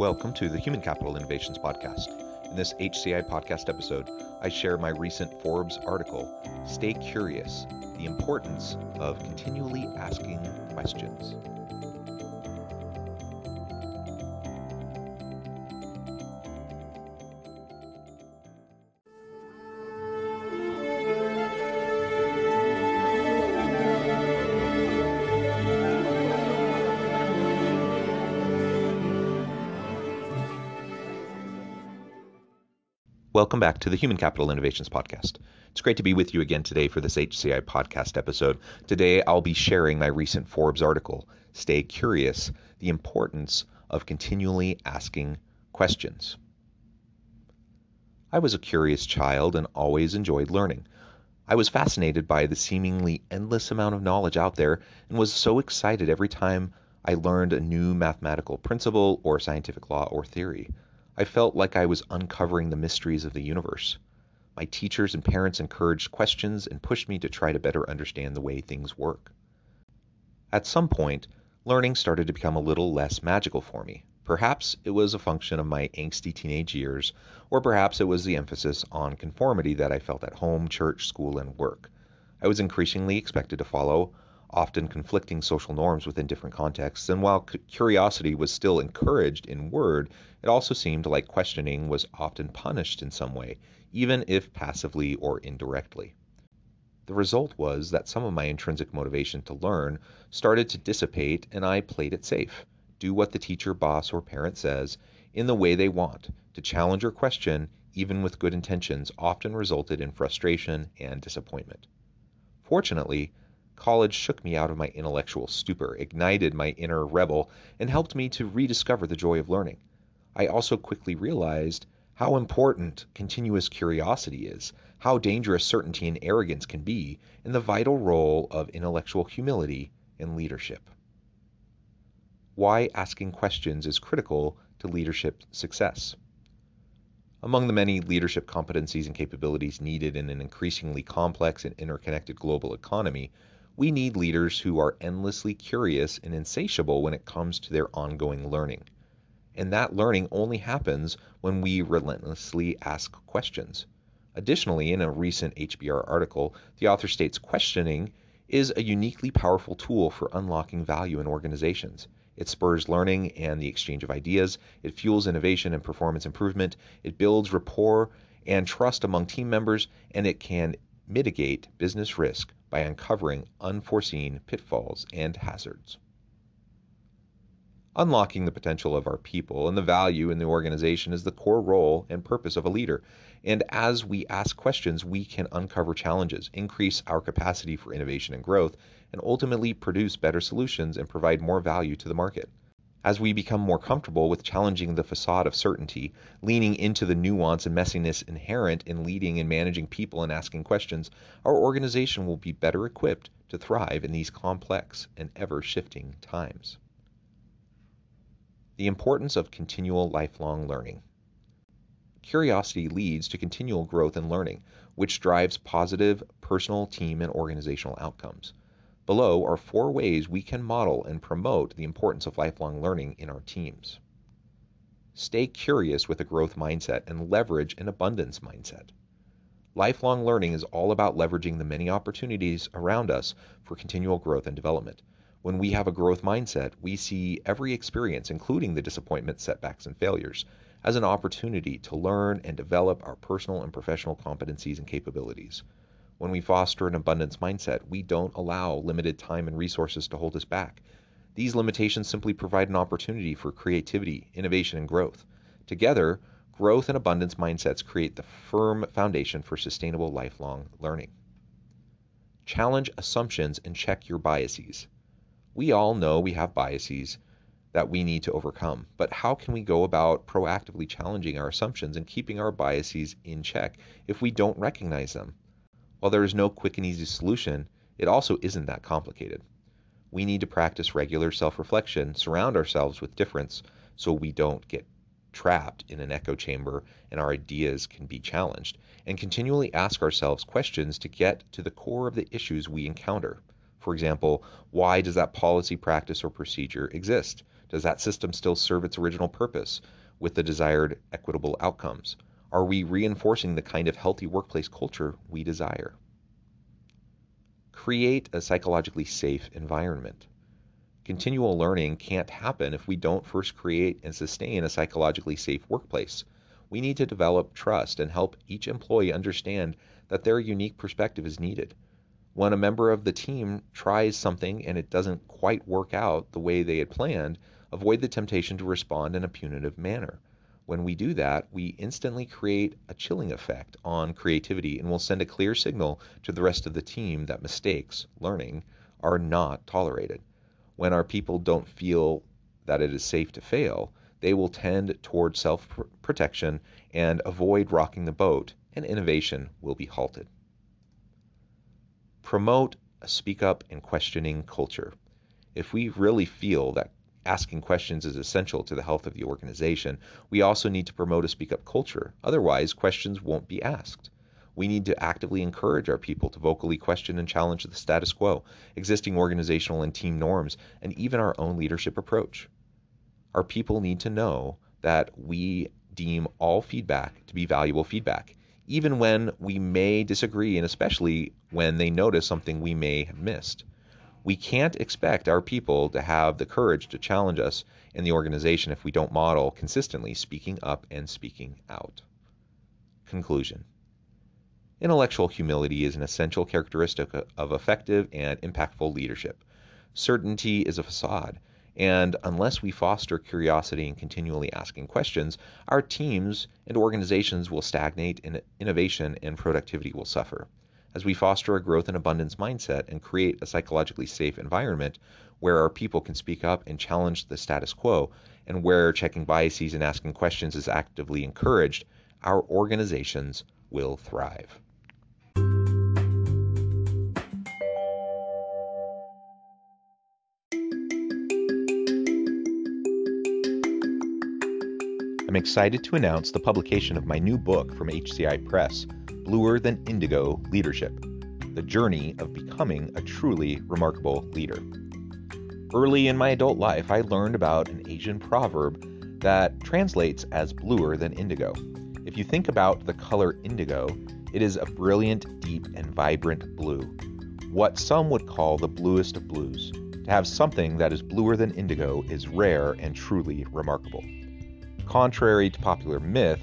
Welcome to the Human Capital Innovations Podcast. In this HCI podcast episode, I share my recent Forbes article, Stay Curious The Importance of Continually Asking Questions. Welcome back to the Human Capital Innovations Podcast. It's great to be with you again today for this HCI podcast episode. Today, I'll be sharing my recent Forbes article, Stay Curious The Importance of Continually Asking Questions. I was a curious child and always enjoyed learning. I was fascinated by the seemingly endless amount of knowledge out there and was so excited every time I learned a new mathematical principle or scientific law or theory. I felt like I was uncovering the mysteries of the universe. My teachers and parents encouraged questions and pushed me to try to better understand the way things work. At some point, learning started to become a little less magical for me. Perhaps it was a function of my angsty teenage years, or perhaps it was the emphasis on conformity that I felt at home, church, school, and work. I was increasingly expected to follow often conflicting social norms within different contexts, and while curiosity was still encouraged in word, it also seemed like questioning was often punished in some way, even if passively or indirectly. The result was that some of my intrinsic motivation to learn started to dissipate, and I played it safe. Do what the teacher, boss, or parent says in the way they want. To challenge or question, even with good intentions, often resulted in frustration and disappointment. Fortunately, College shook me out of my intellectual stupor, ignited my inner rebel, and helped me to rediscover the joy of learning. I also quickly realized how important continuous curiosity is, how dangerous certainty and arrogance can be, and the vital role of intellectual humility in leadership. Why asking questions is critical to leadership success. Among the many leadership competencies and capabilities needed in an increasingly complex and interconnected global economy, we need leaders who are endlessly curious and insatiable when it comes to their ongoing learning. And that learning only happens when we relentlessly ask questions. Additionally, in a recent HBR article, the author states questioning is a uniquely powerful tool for unlocking value in organizations. It spurs learning and the exchange of ideas, it fuels innovation and performance improvement, it builds rapport and trust among team members, and it can mitigate business risk by uncovering unforeseen pitfalls and hazards. Unlocking the potential of our people and the value in the organization is the core role and purpose of a leader. And as we ask questions, we can uncover challenges, increase our capacity for innovation and growth, and ultimately produce better solutions and provide more value to the market. As we become more comfortable with challenging the facade of certainty, leaning into the nuance and messiness inherent in leading and managing people and asking questions, our organization will be better equipped to thrive in these complex and ever shifting times. The importance of continual lifelong learning. Curiosity leads to continual growth and learning, which drives positive personal, team, and organizational outcomes. Below are four ways we can model and promote the importance of lifelong learning in our teams. Stay curious with a growth mindset and leverage an abundance mindset. Lifelong learning is all about leveraging the many opportunities around us for continual growth and development. When we have a growth mindset, we see every experience, including the disappointments, setbacks, and failures, as an opportunity to learn and develop our personal and professional competencies and capabilities. When we foster an abundance mindset, we don't allow limited time and resources to hold us back. These limitations simply provide an opportunity for creativity, innovation, and growth. Together, growth and abundance mindsets create the firm foundation for sustainable lifelong learning. Challenge assumptions and check your biases. We all know we have biases, that we need to overcome. But how can we go about proactively challenging our assumptions and keeping our biases in check if we don't recognize them? While there is no quick and easy solution, it also isn't that complicated. We need to practice regular self reflection, surround ourselves with difference so we don't get trapped in an echo chamber and our ideas can be challenged, and continually ask ourselves questions to get to the core of the issues we encounter. For example, why does that policy, practice, or procedure exist? Does that system still serve its original purpose with the desired equitable outcomes? Are we reinforcing the kind of healthy workplace culture we desire? Create a psychologically safe environment. Continual learning can't happen if we don't first create and sustain a psychologically safe workplace. We need to develop trust and help each employee understand that their unique perspective is needed. When a member of the team tries something and it doesn't quite work out the way they had planned, avoid the temptation to respond in a punitive manner. When we do that, we instantly create a chilling effect on creativity and will send a clear signal to the rest of the team that mistakes, learning, are not tolerated. When our people don't feel that it is safe to fail, they will tend toward self protection and avoid rocking the boat, and innovation will be halted. Promote a speak up and questioning culture. If we really feel that asking questions is essential to the health of the organization, we also need to promote a speak up culture. Otherwise, questions won't be asked. We need to actively encourage our people to vocally question and challenge the status quo, existing organizational and team norms, and even our own leadership approach. Our people need to know that we deem all feedback to be valuable feedback, even when we may disagree, and especially when they notice something we may have missed. We can't expect our people to have the courage to challenge us in the organization if we don't model consistently speaking up and speaking out. Conclusion Intellectual humility is an essential characteristic of effective and impactful leadership. Certainty is a facade, and unless we foster curiosity and continually asking questions, our teams and organizations will stagnate and innovation and productivity will suffer as we foster a growth and abundance mindset and create a psychologically safe environment where our people can speak up and challenge the status quo, and where checking biases and asking questions is actively encouraged, our organizations will thrive. I'm excited to announce the publication of my new book from HCI Press Bluer Than Indigo Leadership The Journey of Becoming a Truly Remarkable Leader. Early in my adult life, I learned about an Asian proverb that translates as bluer than indigo. If you think about the color indigo, it is a brilliant, deep, and vibrant blue, what some would call the bluest of blues. To have something that is bluer than indigo is rare and truly remarkable. Contrary to popular myth,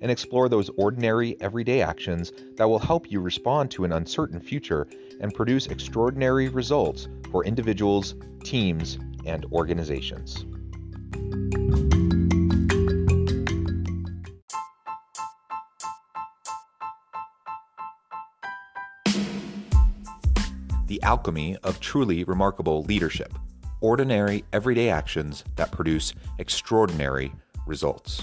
and explore those ordinary, everyday actions that will help you respond to an uncertain future and produce extraordinary results for individuals, teams, and organizations. The alchemy of truly remarkable leadership ordinary, everyday actions that produce extraordinary results.